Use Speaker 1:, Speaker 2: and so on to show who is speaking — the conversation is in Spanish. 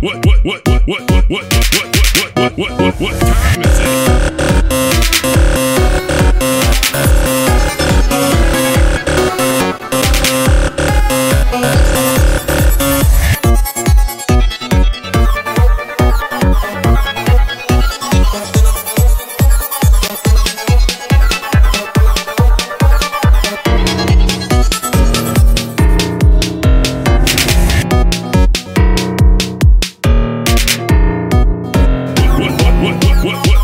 Speaker 1: what what what what what what what what what what what what what time is it? what, what?